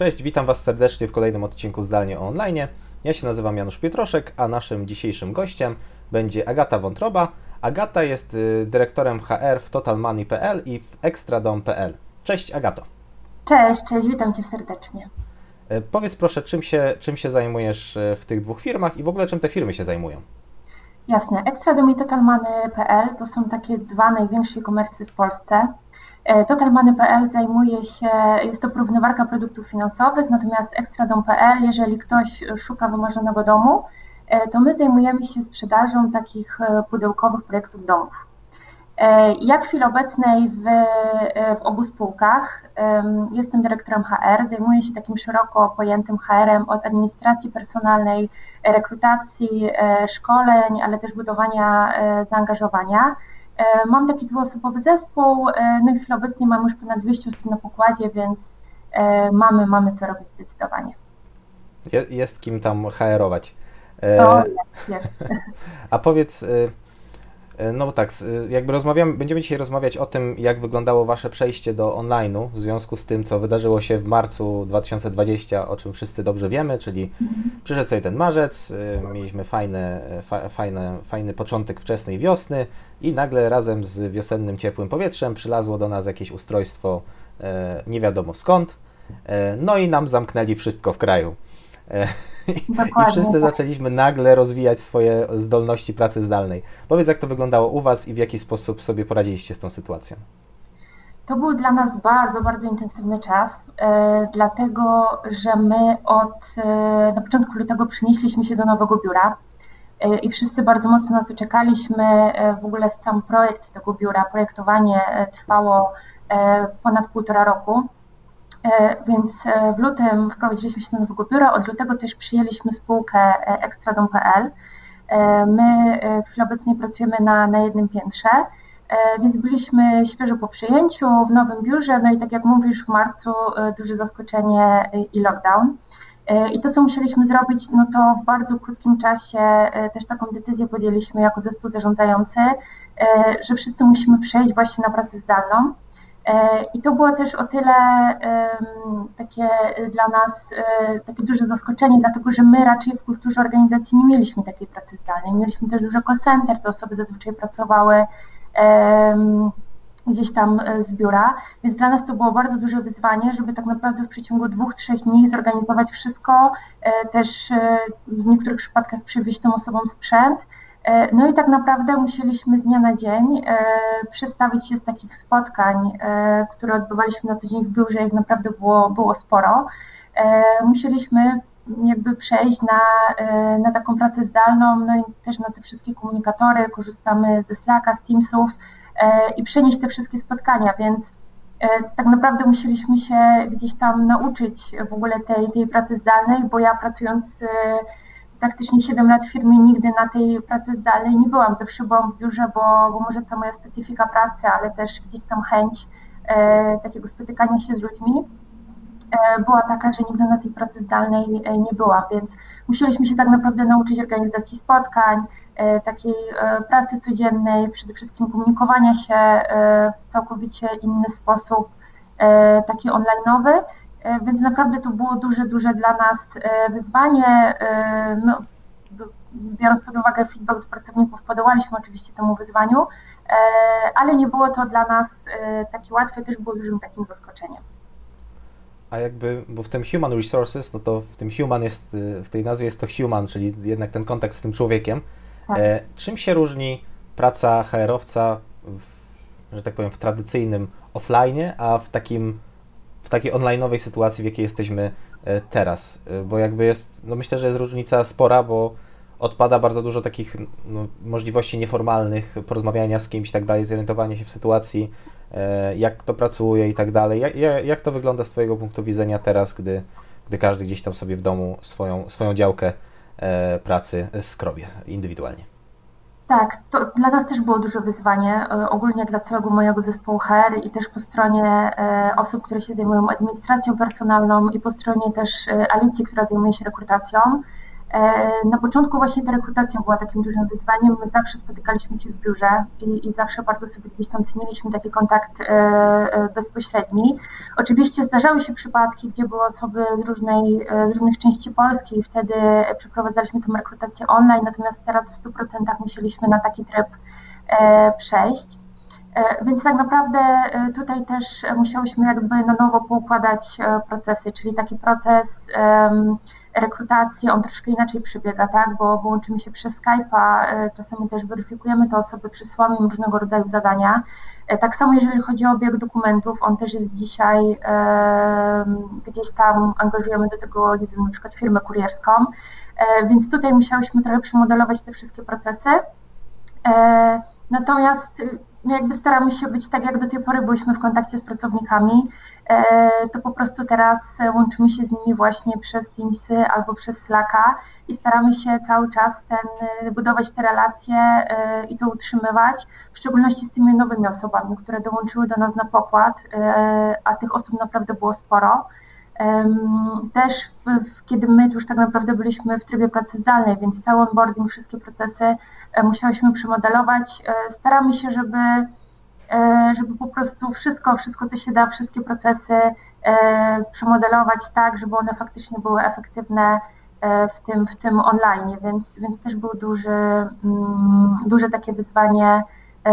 Cześć, witam Was serdecznie w kolejnym odcinku Zdalnie online. Ja się nazywam Janusz Pietroszek, a naszym dzisiejszym gościem będzie Agata Wątroba. Agata jest y, dyrektorem HR w totalmoney.pl i w extradom.pl. Cześć Agato. Cześć, cześć, witam Cię serdecznie. Y, powiedz proszę, czym się, czym się zajmujesz y, w tych dwóch firmach i w ogóle czym te firmy się zajmują? Jasne. Extradom i totalmoney.pl to są takie dwa największe e-commerce w Polsce. E, Totalmoney.pl zajmuje się, jest to porównywarka produktów finansowych, natomiast Extradom.pl, jeżeli ktoś szuka wymarzonego domu, e, to my zajmujemy się sprzedażą takich e, pudełkowych projektów domów. Ja w chwili obecnej w, w obu spółkach jestem dyrektorem HR, zajmuję się takim szeroko pojętym HR-em od administracji personalnej, rekrutacji, szkoleń, ale też budowania zaangażowania. E, mam taki dwuosobowy zespół, e, no i w chwili obecnej mam już ponad 200 osób na pokładzie, więc e, mamy, mamy co robić zdecydowanie. Jest kim tam HR-ować. O, jest, jest. A powiedz, no bo tak, jakby rozmawiamy, będziemy dzisiaj rozmawiać o tym, jak wyglądało Wasze przejście do online'u w związku z tym, co wydarzyło się w marcu 2020, o czym wszyscy dobrze wiemy, czyli przyszedł sobie ten marzec, mieliśmy fajne, fa, fajne, fajny początek wczesnej wiosny i nagle razem z wiosennym ciepłym powietrzem przylazło do nas jakieś ustrojstwo e, nie wiadomo skąd, e, no i nam zamknęli wszystko w kraju. E, I wszyscy tak. zaczęliśmy nagle rozwijać swoje zdolności pracy zdalnej. Powiedz, jak to wyglądało u Was i w jaki sposób sobie poradziliście z tą sytuacją? To był dla nas bardzo, bardzo intensywny czas, e, dlatego że my od e, na początku lutego przenieśliśmy się do nowego biura e, i wszyscy bardzo mocno na to czekaliśmy. W ogóle sam projekt tego biura, projektowanie trwało ponad półtora roku. E, więc e, w lutym wprowadziliśmy się do nowego biura, od lutego też przyjęliśmy spółkę e, Extradom.pl. My w chwili obecnej pracujemy na, na jednym piętrze, więc byliśmy świeżo po przyjęciu w nowym biurze, no i tak jak mówisz, w marcu duże zaskoczenie i lockdown. I to, co musieliśmy zrobić, no to w bardzo krótkim czasie też taką decyzję podjęliśmy jako zespół zarządzający, że wszyscy musimy przejść właśnie na pracę zdalną. E, I to było też o tyle takie dla nas e, takie duże zaskoczenie, dlatego że my raczej w kulturze organizacji nie mieliśmy takiej pracy zdalnej. Mieliśmy też dużo call center, te osoby zazwyczaj pracowały gdzieś tam e, z biura, więc dla nas to było bardzo duże wyzwanie, żeby tak naprawdę w przeciągu dwóch, trzech dni zorganizować wszystko, też w niektórych przypadkach przywieźć tym osobom sprzęt, E, no i tak naprawdę musieliśmy z dnia na dzień e, przestawić się z takich spotkań, e, które odbywaliśmy na co dzień w biurze, jak naprawdę było, było sporo. Musieliśmy jakby przejść na, na taką pracę zdalną, no i też na te wszystkie komunikatory, korzystamy ze Slacka, z Teamsów i przenieść te wszystkie spotkania, więc tak naprawdę musieliśmy się gdzieś tam nauczyć w ogóle tej, tej pracy zdalnej, bo ja pracując praktycznie 7 lat w firmie nigdy na tej pracy zdalnej nie byłam. Zawsze byłam w biurze, bo, bo może to moja specyfika pracy, ale też gdzieś tam chęć e, takiego spotykania się z ludźmi e, była taka, że nigdy na tej pracy zdalnej e, nie byłam, więc musieliśmy się tak naprawdę nauczyć organizacji spotkań, e, takiej e, pracy codziennej, przede wszystkim komunikowania się e, w całkowicie inny sposób, taki online'owy. E, więc naprawdę to było duże, duże dla nas e, wyzwanie. E, my, biorąc pod uwagę feedback do pracowników, podołaliśmy oczywiście temu wyzwaniu, ale nie było to dla nas takie łatwe, też było dużym takim zaskoczeniem. A jakby, bo w tym human resources, no to w tym human jest, w tej nazwie jest to human, czyli jednak ten kontakt z tym człowiekiem. Tak. czym się różni praca HR-owca, w, że tak powiem, w tradycyjnym offline, a w takim takiej online'owej sytuacji, w jakiej jesteśmy e, teraz, e, bo jakby jest, no myślę, że jest różnica spora, bo odpada bardzo dużo takich no, możliwości nieformalnych, porozmawiania z kimś i tak dalej, zorientowania się w sytuacji, e, jak to pracuje i tak dalej. Jak, jak to wygląda z Twojego punktu widzenia teraz, gdy, gdy każdy gdzieś tam sobie w domu swoją, swoją działkę pracy skrobie indywidualnie? Tak, to dla nas też było duże wyzwanie, e, ogólnie dla całego mojego zespołu HR i też po stronie e, osób, które się zajmują administracją personalną i po stronie też e, Alicji, która zajmuje się rekrutacją. E, na początku właśnie ta rekrutacja była takim dużym wyzwaniem. My zawsze spotykaliśmy się w biurze i, i zawsze bardzo sobie gdzieś tam ceniliśmy taki kontakt e, e, bezpośredni. Oczywiście zdarzały się przypadki, gdzie były osoby z, różnej, z różnych części Polski i wtedy przeprowadzaliśmy tę rekrutację online, natomiast teraz w 100% musieliśmy na taki tryb przejść. Więc tak naprawdę tutaj też musiałyśmy jakby na nowo poukładać procesy, czyli taki proces rekrutacji, on troszkę inaczej przebiega, tak, bo, łączymy się przez Skype'a, e, czasami też weryfikujemy te osoby, przesyłamy im różnego rodzaju zadania. E, tak samo jeżeli chodzi o obieg dokumentów, on też jest dzisiaj e, gdzieś tam, angażujemy do tego, nie wiem, na przykład firmę kurierską, e, więc tutaj musiałyśmy trochę przemodelować te wszystkie procesy. E, natomiast no jakby staramy się być tak, jak do tej pory byliśmy w kontakcie z pracownikami, to po prostu teraz łączymy się z nimi właśnie przez Teamsy albo przez Slacka i staramy się cały czas ten, e, budować te relacje e, i to utrzymywać, w szczególności z tymi nowymi osobami, które dołączyły do nas na pokład, a tych osób naprawdę było sporo. Też kiedy my już tak naprawdę byliśmy w trybie pracy zdalnej, więc cały onboarding, wszystkie procesy musiałyśmy przemodelować. Staramy się, żeby E, żeby po prostu wszystko, wszystko co się da, wszystkie procesy e, przemodelować tak, żeby one faktycznie były efektywne e, w tym, w tym online, więc, więc też było duży, mm, duże takie wyzwanie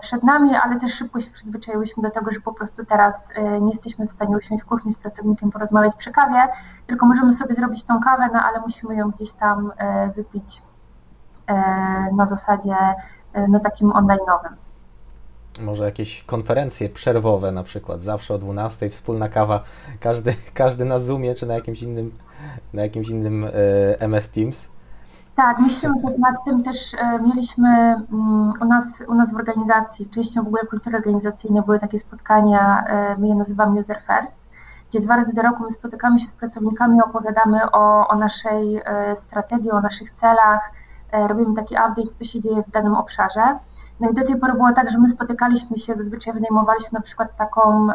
przed nami, ale też szybko się przyzwyczaiłyśmy do tego, że po prostu teraz nie jesteśmy w stanie usiąść w kuchni z pracownikiem, porozmawiać przy kawie, tylko możemy sobie zrobić tą kawę, no ale musimy ją gdzieś tam wypić na zasadzie no, takim online'owym może jakieś konferencje przerwowe na przykład, zawsze o 12 wspólna kawa, każdy, każdy na Zoomie czy na jakimś innym, na jakimś innym e, MS Teams. Tak, myślimy nad tym, też e, mieliśmy mm, u nas, u nas w organizacji, częścią w ogóle kultury organizacyjnej były takie spotkania, e, my je nazywamy User First, gdzie dwa razy do roku my spotykamy się z pracownikami, opowiadamy o, o naszej strategii, o naszych celach, robimy taki update, co się dzieje w danym obszarze. No i do tej pory było tak, że my spotykaliśmy się, zazwyczaj wynajmowaliśmy na przykład taką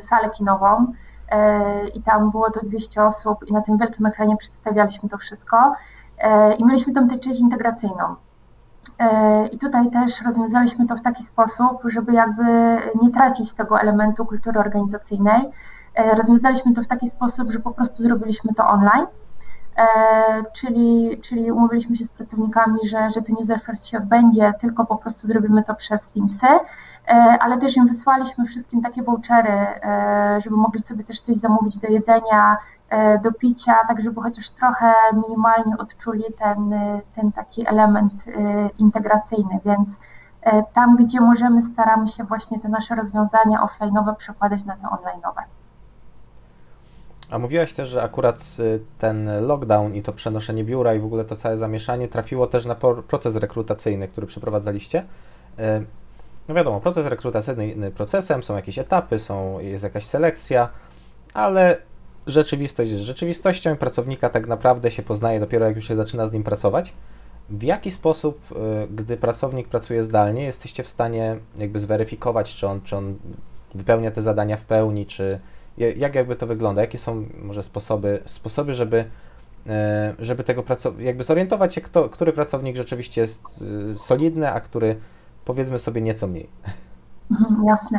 salę kinową e, i tam było to 200 osób i na tym wielkim ekranie przedstawialiśmy to wszystko e, i mieliśmy tam tę część integracyjną. E, I tutaj też rozwiązaliśmy to w taki sposób, żeby jakby nie tracić tego elementu kultury organizacyjnej. Rozwiązaliśmy to w taki sposób, że po prostu zrobiliśmy to online czyli, czyli umówiliśmy się z pracownikami, że, że ten user first się odbędzie, tylko po prostu zrobimy to przez Teamsy, e, ale też im wysłaliśmy wszystkim takie vouchery, e, żeby mogli sobie też coś zamówić do jedzenia, do picia, tak żeby chociaż trochę minimalnie odczuli ten, ten taki element integracyjny, więc tam, gdzie możemy, staramy się właśnie te nasze rozwiązania offline'owe przekładać na te online'owe. A mówiłaś też, że akurat y, ten lockdown i to przenoszenie biura i w ogóle to całe zamieszanie trafiło też na proces rekrutacyjny, który przeprowadzaliście. Y, no wiadomo, proces rekrutacyjny procesem, są jakieś etapy, są, jest jakaś selekcja, ale rzeczywistość jest rzeczywistością i pracownika tak naprawdę się poznaje dopiero jak już się zaczyna z nim pracować. W jaki sposób, y, gdy pracownik pracuje zdalnie, jesteście w stanie jakby zweryfikować, czy on, czy on wypełnia te zadania w pełni, czy, jak jakby to wygląda? Jakie są może sposoby, sposoby żeby, e, żeby tego pracownika, jakby zorientować się, kto, który pracownik rzeczywiście jest e, solidny, a który powiedzmy sobie nieco mniej. Mhm, jasne.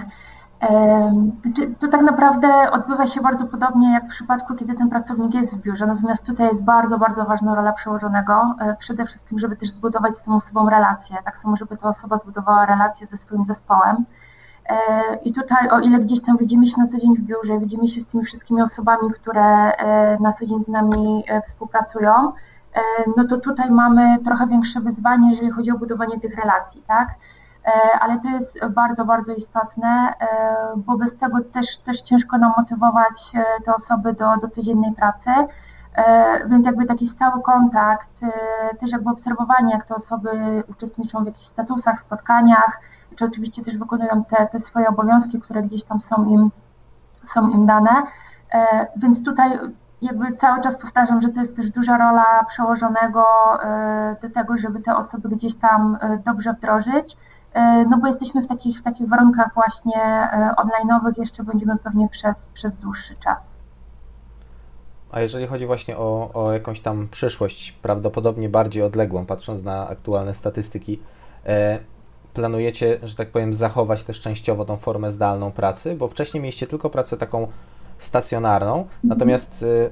To tak naprawdę odbywa się bardzo podobnie jak w przypadku, kiedy ten pracownik jest w biurze, natomiast tutaj jest bardzo, bardzo ważna rola przełożonego. E, przede wszystkim, żeby też zbudować z tą osobą relację, tak samo, żeby ta osoba zbudowała relację ze swoim zespołem. E, I tutaj, o ile gdzieś tam widzimy się na co dzień w biurze, widzimy się z tymi wszystkimi osobami, które e, na co dzień z nami e, współpracują, no to tutaj mamy trochę większe wyzwanie, jeżeli chodzi o budowanie tych relacji, tak? Ale to jest bardzo, bardzo istotne, bo bez tego też, też ciężko nam motywować te osoby do, do codziennej pracy. Więc jakby taki stały kontakt, też jakby obserwowanie, jak te osoby uczestniczą w jakichś statusach, spotkaniach, czy oczywiście też wykonują te, te swoje obowiązki, które gdzieś tam są im, są im dane. E, więc tutaj jakby cały czas powtarzam, że to jest też duża rola przełożonego e, do tego, żeby te osoby gdzieś tam e, dobrze wdrożyć. No bo jesteśmy w takich, w takich warunkach właśnie online'owych, jeszcze będziemy pewnie przez, przez dłuższy czas. A jeżeli chodzi właśnie o, o jakąś tam przyszłość, prawdopodobnie bardziej odległą, patrząc na aktualne statystyki, planujecie, że tak powiem, zachować też częściowo tą formę zdalną pracy, bo wcześniej mieliście tylko pracę taką stacjonarną, mhm. natomiast e,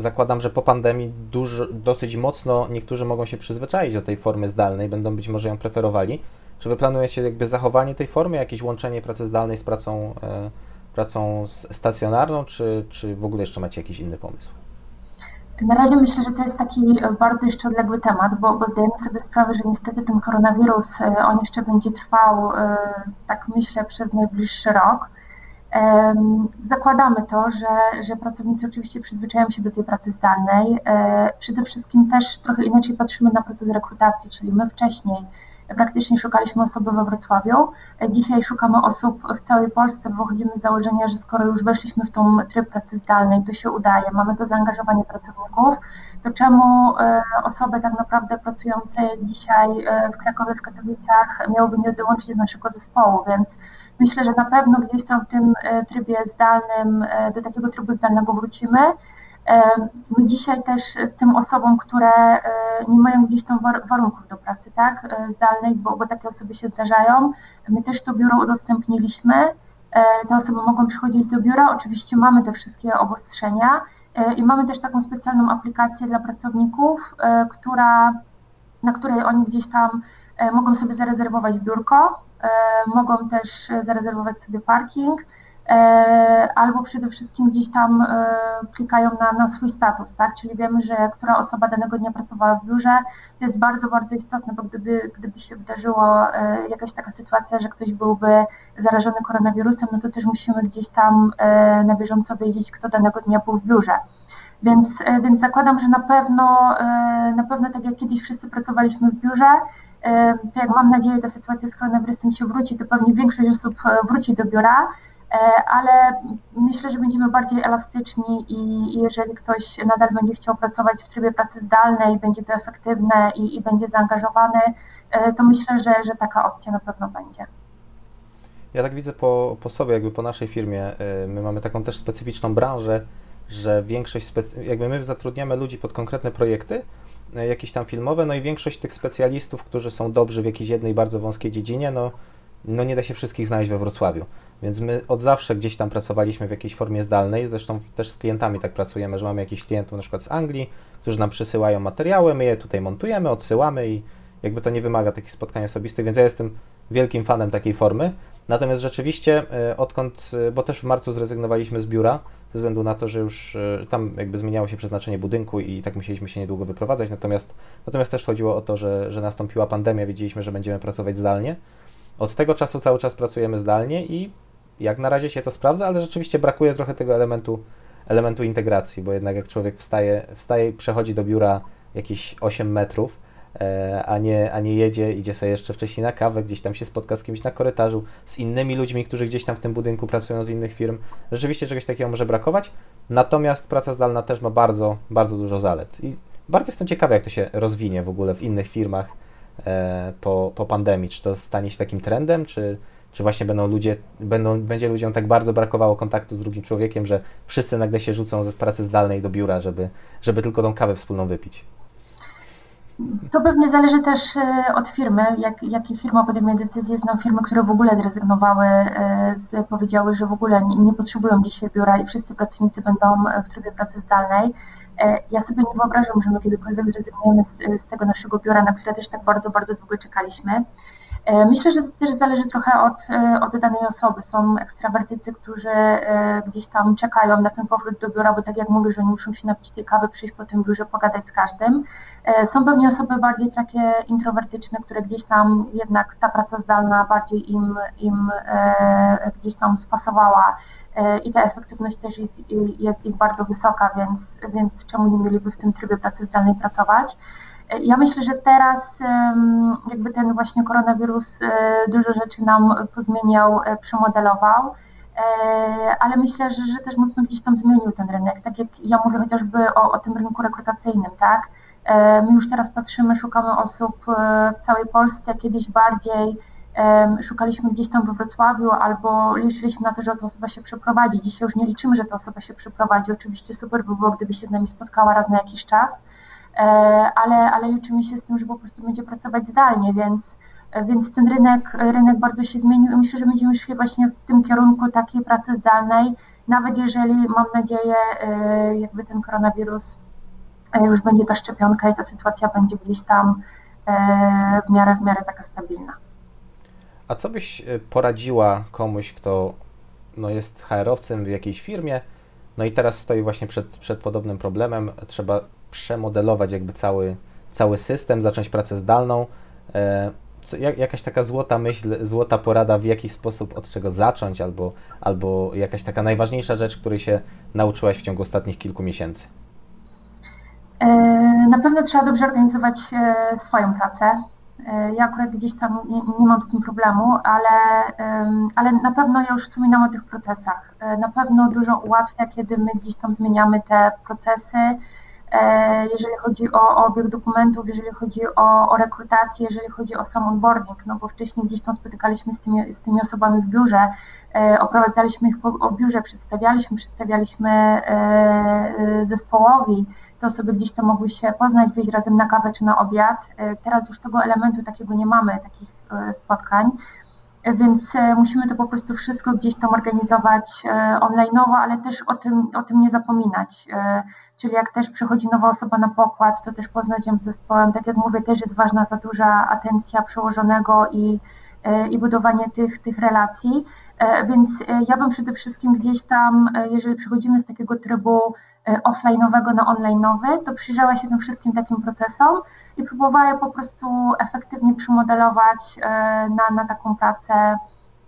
zakładam, że po pandemii duży, dosyć mocno niektórzy mogą się przyzwyczaić do tej formy zdalnej, będą być może ją preferowali. Czy wy planujecie jakby zachowanie tej formy, jakieś łączenie pracy zdalnej z pracą e, pracą stacjonarną, czy, czy w ogóle jeszcze macie jakiś inny pomysł? Na razie myślę, że to jest taki bardzo jeszcze odległy temat, bo, bo zdajemy sobie sprawę, że niestety ten koronawirus, e, on jeszcze będzie trwał, e, tak myślę, przez najbliższy rok. Zakładamy to, że, że pracownicy oczywiście przyzwyczają się do tej pracy zdalnej. E, przede wszystkim też trochę inaczej patrzymy na proces rekrutacji, czyli my wcześniej praktycznie szukaliśmy osoby we Wrocławiu. Dzisiaj szukamy osób w całej Polsce, bo chodzimy z założenia, że skoro już weszliśmy w tą tryb pracy zdalnej, to się udaje, mamy to zaangażowanie pracowników, to czemu e, osoby tak naprawdę pracujące dzisiaj e, w Krakowie, w Katowicach miałyby nie dołączyć do naszego zespołu, więc myślę, że na pewno gdzieś tam w tym e, trybie zdalnym, do takiego trybu zdalnego wrócimy. My dzisiaj też tym osobom, które e, nie mają gdzieś tam warunków do pracy, tak, e, zdalnej, bo, bo takie osoby się zdarzają, my też to biuro udostępniliśmy. E, te osoby mogą przychodzić do biura. Oczywiście mamy te wszystkie obostrzenia i mamy też taką specjalną aplikację dla pracowników, która, na której oni gdzieś tam mogą sobie zarezerwować biurko, mogą też zarezerwować sobie parking E, albo przede wszystkim gdzieś tam e, klikają na, na swój status, tak? Czyli wiemy, że która osoba danego dnia pracowała w biurze, to jest bardzo, bardzo istotne, bo gdyby, gdyby się wydarzyło e, jakaś taka sytuacja, że ktoś byłby zarażony koronawirusem, no to też musimy gdzieś tam na bieżąco wiedzieć, kto danego dnia był w biurze. Więc, więc zakładam, że na pewno, na pewno tak jak kiedyś wszyscy pracowaliśmy w biurze, to jak mam nadzieję ta sytuacja z koronawirusem się wróci, to pewnie większość osób wróci do biura, E, ale myślę, że będziemy bardziej elastyczni i jeżeli ktoś nadal będzie chciał pracować w trybie pracy zdalnej, będzie to efektywne i, i będzie zaangażowany, e, to myślę, że, że taka opcja na pewno będzie. Ja tak widzę po, po sobie, jakby po naszej firmie, e, my mamy taką też specyficzną branżę, że większość, specy- jakby my zatrudniamy ludzi pod konkretne projekty, jakieś tam filmowe, no i większość tych specjalistów, którzy są dobrzy w jakiejś jednej bardzo wąskiej dziedzinie, no, no nie da się wszystkich znaleźć we Wrocławiu. Więc my od zawsze gdzieś tam pracowaliśmy w jakiejś formie zdalnej, zresztą też z klientami tak pracujemy, że mamy jakichś klientów na przykład z Anglii, którzy nam przysyłają materiały, my je tutaj montujemy, odsyłamy i jakby to nie wymaga takich spotkań osobistych, więc ja jestem wielkim fanem takiej formy. Natomiast rzeczywiście e, odkąd, e, bo też w marcu zrezygnowaliśmy z biura, ze względu na to, że już e, tam jakby zmieniało się przeznaczenie budynku i tak musieliśmy się niedługo wyprowadzać, natomiast, natomiast też chodziło o to, że, że nastąpiła pandemia, wiedzieliśmy, że będziemy pracować zdalnie. Od tego czasu cały czas pracujemy zdalnie i jak na razie się to sprawdza, ale rzeczywiście brakuje trochę tego elementu, elementu integracji, bo jednak jak człowiek wstaje, wstaje przechodzi do biura jakieś 8 metrów, e, a nie, a nie jedzie, idzie sobie jeszcze wcześniej na kawę, gdzieś tam się spotka z kimś na korytarzu, z innymi ludźmi, którzy gdzieś tam w tym budynku pracują z innych firm. Rzeczywiście czegoś takiego może brakować, natomiast praca zdalna też ma bardzo, bardzo dużo zalet. I bardzo jestem ciekawy, jak to się rozwinie w ogóle w innych firmach po, po pandemii. Czy to stanie się takim trendem, czy, czy właśnie będą ludzie, będą, będzie ludziom tak bardzo brakowało kontaktu z drugim człowiekiem, że wszyscy nagle się rzucą ze pracy zdalnej do biura, żeby, żeby tylko tą kawę wspólną wypić? To pewnie zależy też e, od firmy, jak, jakie firma podejmie decyzję. Znam firmy, które w ogóle zrezygnowały, e, z, powiedziały, że w ogóle nie, nie, potrzebują dzisiaj biura i wszyscy pracownicy będą w trybie pracy zdalnej. E, ja sobie nie wyobrażam, że my kiedykolwiek zrezygnujemy z, z tego naszego biura, na które też tak bardzo, bardzo długo czekaliśmy. E, myślę, że to też zależy trochę od, e, od danej osoby. Są ekstrawertycy, którzy gdzieś tam czekają na ten powrót do biura, bo tak jak mówię, że oni muszą się napić tej kawy, przyjść po tym biurze, pogadać z każdym. Są pewnie osoby bardziej takie introwertyczne, które gdzieś tam jednak ta praca zdalna bardziej im, im gdzieś tam spasowała i ta efektywność też jest, jest ich bardzo wysoka, więc, więc czemu nie mieliby w tym trybie pracy zdalnej pracować? Ja myślę, że teraz jakby ten właśnie koronawirus e, dużo rzeczy nam pozmieniał, e, przemodelował, e, ale myślę, że, że też mocno gdzieś tam zmienił ten rynek. Tak jak ja mówię chociażby o, o tym rynku rekrutacyjnym, tak? My już teraz patrzymy, szukamy osób w całej Polsce, kiedyś bardziej szukaliśmy gdzieś tam we Wrocławiu albo liczyliśmy na to, że ta osoba się przeprowadzi. Dzisiaj już nie liczymy, że ta osoba się przeprowadzi. Oczywiście super by było, gdyby się z nami spotkała raz na jakiś czas, e, ale, ale liczymy się z tym, że po prostu będzie pracować zdalnie, więc, więc ten rynek, rynek bardzo się zmienił i myślę, że będziemy szli właśnie w tym kierunku takiej pracy zdalnej, nawet jeżeli mam nadzieję, e, jakby ten koronawirus e, już będzie ta szczepionka i ta sytuacja będzie gdzieś tam w miarę, w miarę taka stabilna. A co byś e, poradziła komuś, kto no, jest HR-owcem w jakiejś firmie, no i teraz stoi właśnie przed, przed podobnym problemem, trzeba przemodelować jakby cały, cały system, zacząć pracę zdalną. E, co, jak, jakaś taka złota myśl, złota porada, w jaki sposób od czego zacząć, albo, albo jakaś taka najważniejsza rzecz, której się nauczyłaś w ciągu ostatnich kilku miesięcy? E, na pewno trzeba dobrze organizować swoją pracę. E, ja akurat gdzieś tam nie, nie, mam z tym problemu, ale, ale na pewno ja już wspominam o tych procesach. E, na pewno dużo ułatwia, kiedy my gdzieś tam zmieniamy te procesy, e, jeżeli chodzi o, o obieg dokumentów, jeżeli chodzi o, o rekrutację, jeżeli chodzi o sam onboarding, no bo wcześniej gdzieś tam spotykaliśmy z tymi, z tymi osobami w biurze, oprowadzaliśmy ich po o biurze, przedstawialiśmy, przedstawialiśmy zespołowi, te osoby gdzieś tam mogły się poznać, wyjść razem na kawę czy na obiad. E, teraz już tego elementu takiego nie mamy, takich e, spotkań, e, więc musimy to po prostu wszystko gdzieś tam organizować online'owo, ale też o tym, o tym nie zapominać. Czyli jak też przychodzi nowa osoba na pokład, to też poznać ją z zespołem. Tak jak mówię, też jest ważna ta duża atencja przełożonego i, i budowanie tych, tych relacji. Więc ja bym przede wszystkim gdzieś tam, jeżeli przychodzimy z takiego trybu offline'owego na online'owy, to przyjrzała się tym wszystkim takim procesom i próbowała po prostu efektywnie przymodelować e, na, na taką pracę,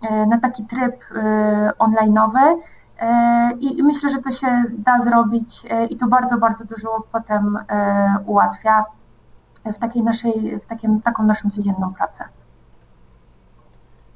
e, na taki tryb online'owy. I myślę, że to się da zrobić i to bardzo, bardzo dużo potem ułatwia w takiej naszej, w takim, taką naszą codzienną pracę.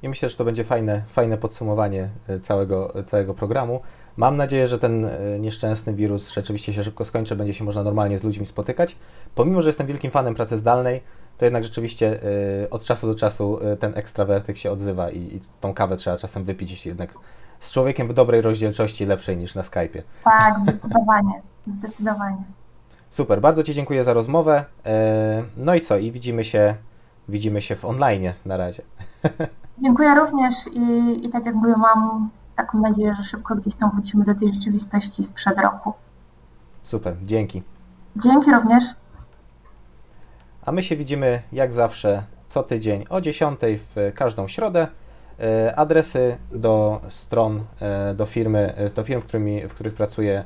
I myślę, że to będzie fajne, fajne podsumowanie całego, całego programu. Mam nadzieję, że ten e, nieszczęsny wirus rzeczywiście się szybko skończy, będzie się można normalnie z ludźmi spotykać. Pomimo, że jestem wielkim fanem pracy zdalnej, to jednak rzeczywiście e, od czasu do czasu e, ten ekstrawertyk się odzywa i, i tą kawę trzeba czasem wypić, jeśli jednak z człowiekiem w dobrej rozdzielczości lepszej niż na Skype'ie. Tak, zdecydowanie, zdecydowanie. Super, bardzo Ci dziękuję za rozmowę. No i co? I widzimy się, widzimy się w online na razie. Dziękuję również i, i tak jak mówię, mam taką nadzieję, że szybko gdzieś tam wrócimy do tej rzeczywistości sprzed roku. Super, dzięki. Dzięki również. A my się widzimy jak zawsze co tydzień o 10 w każdą środę. E, adresy do stron, e, do firmy, e, do firm, w, którymi, w których pracuje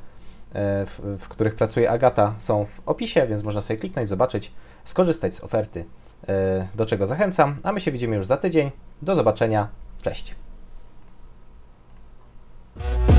w, w których pracuje Agata są w opisie, więc można sobie kliknąć, zobaczyć, skorzystać z oferty, do czego zachęcam. A my się widzimy już za tydzień. Do zobaczenia. Cześć. Bye.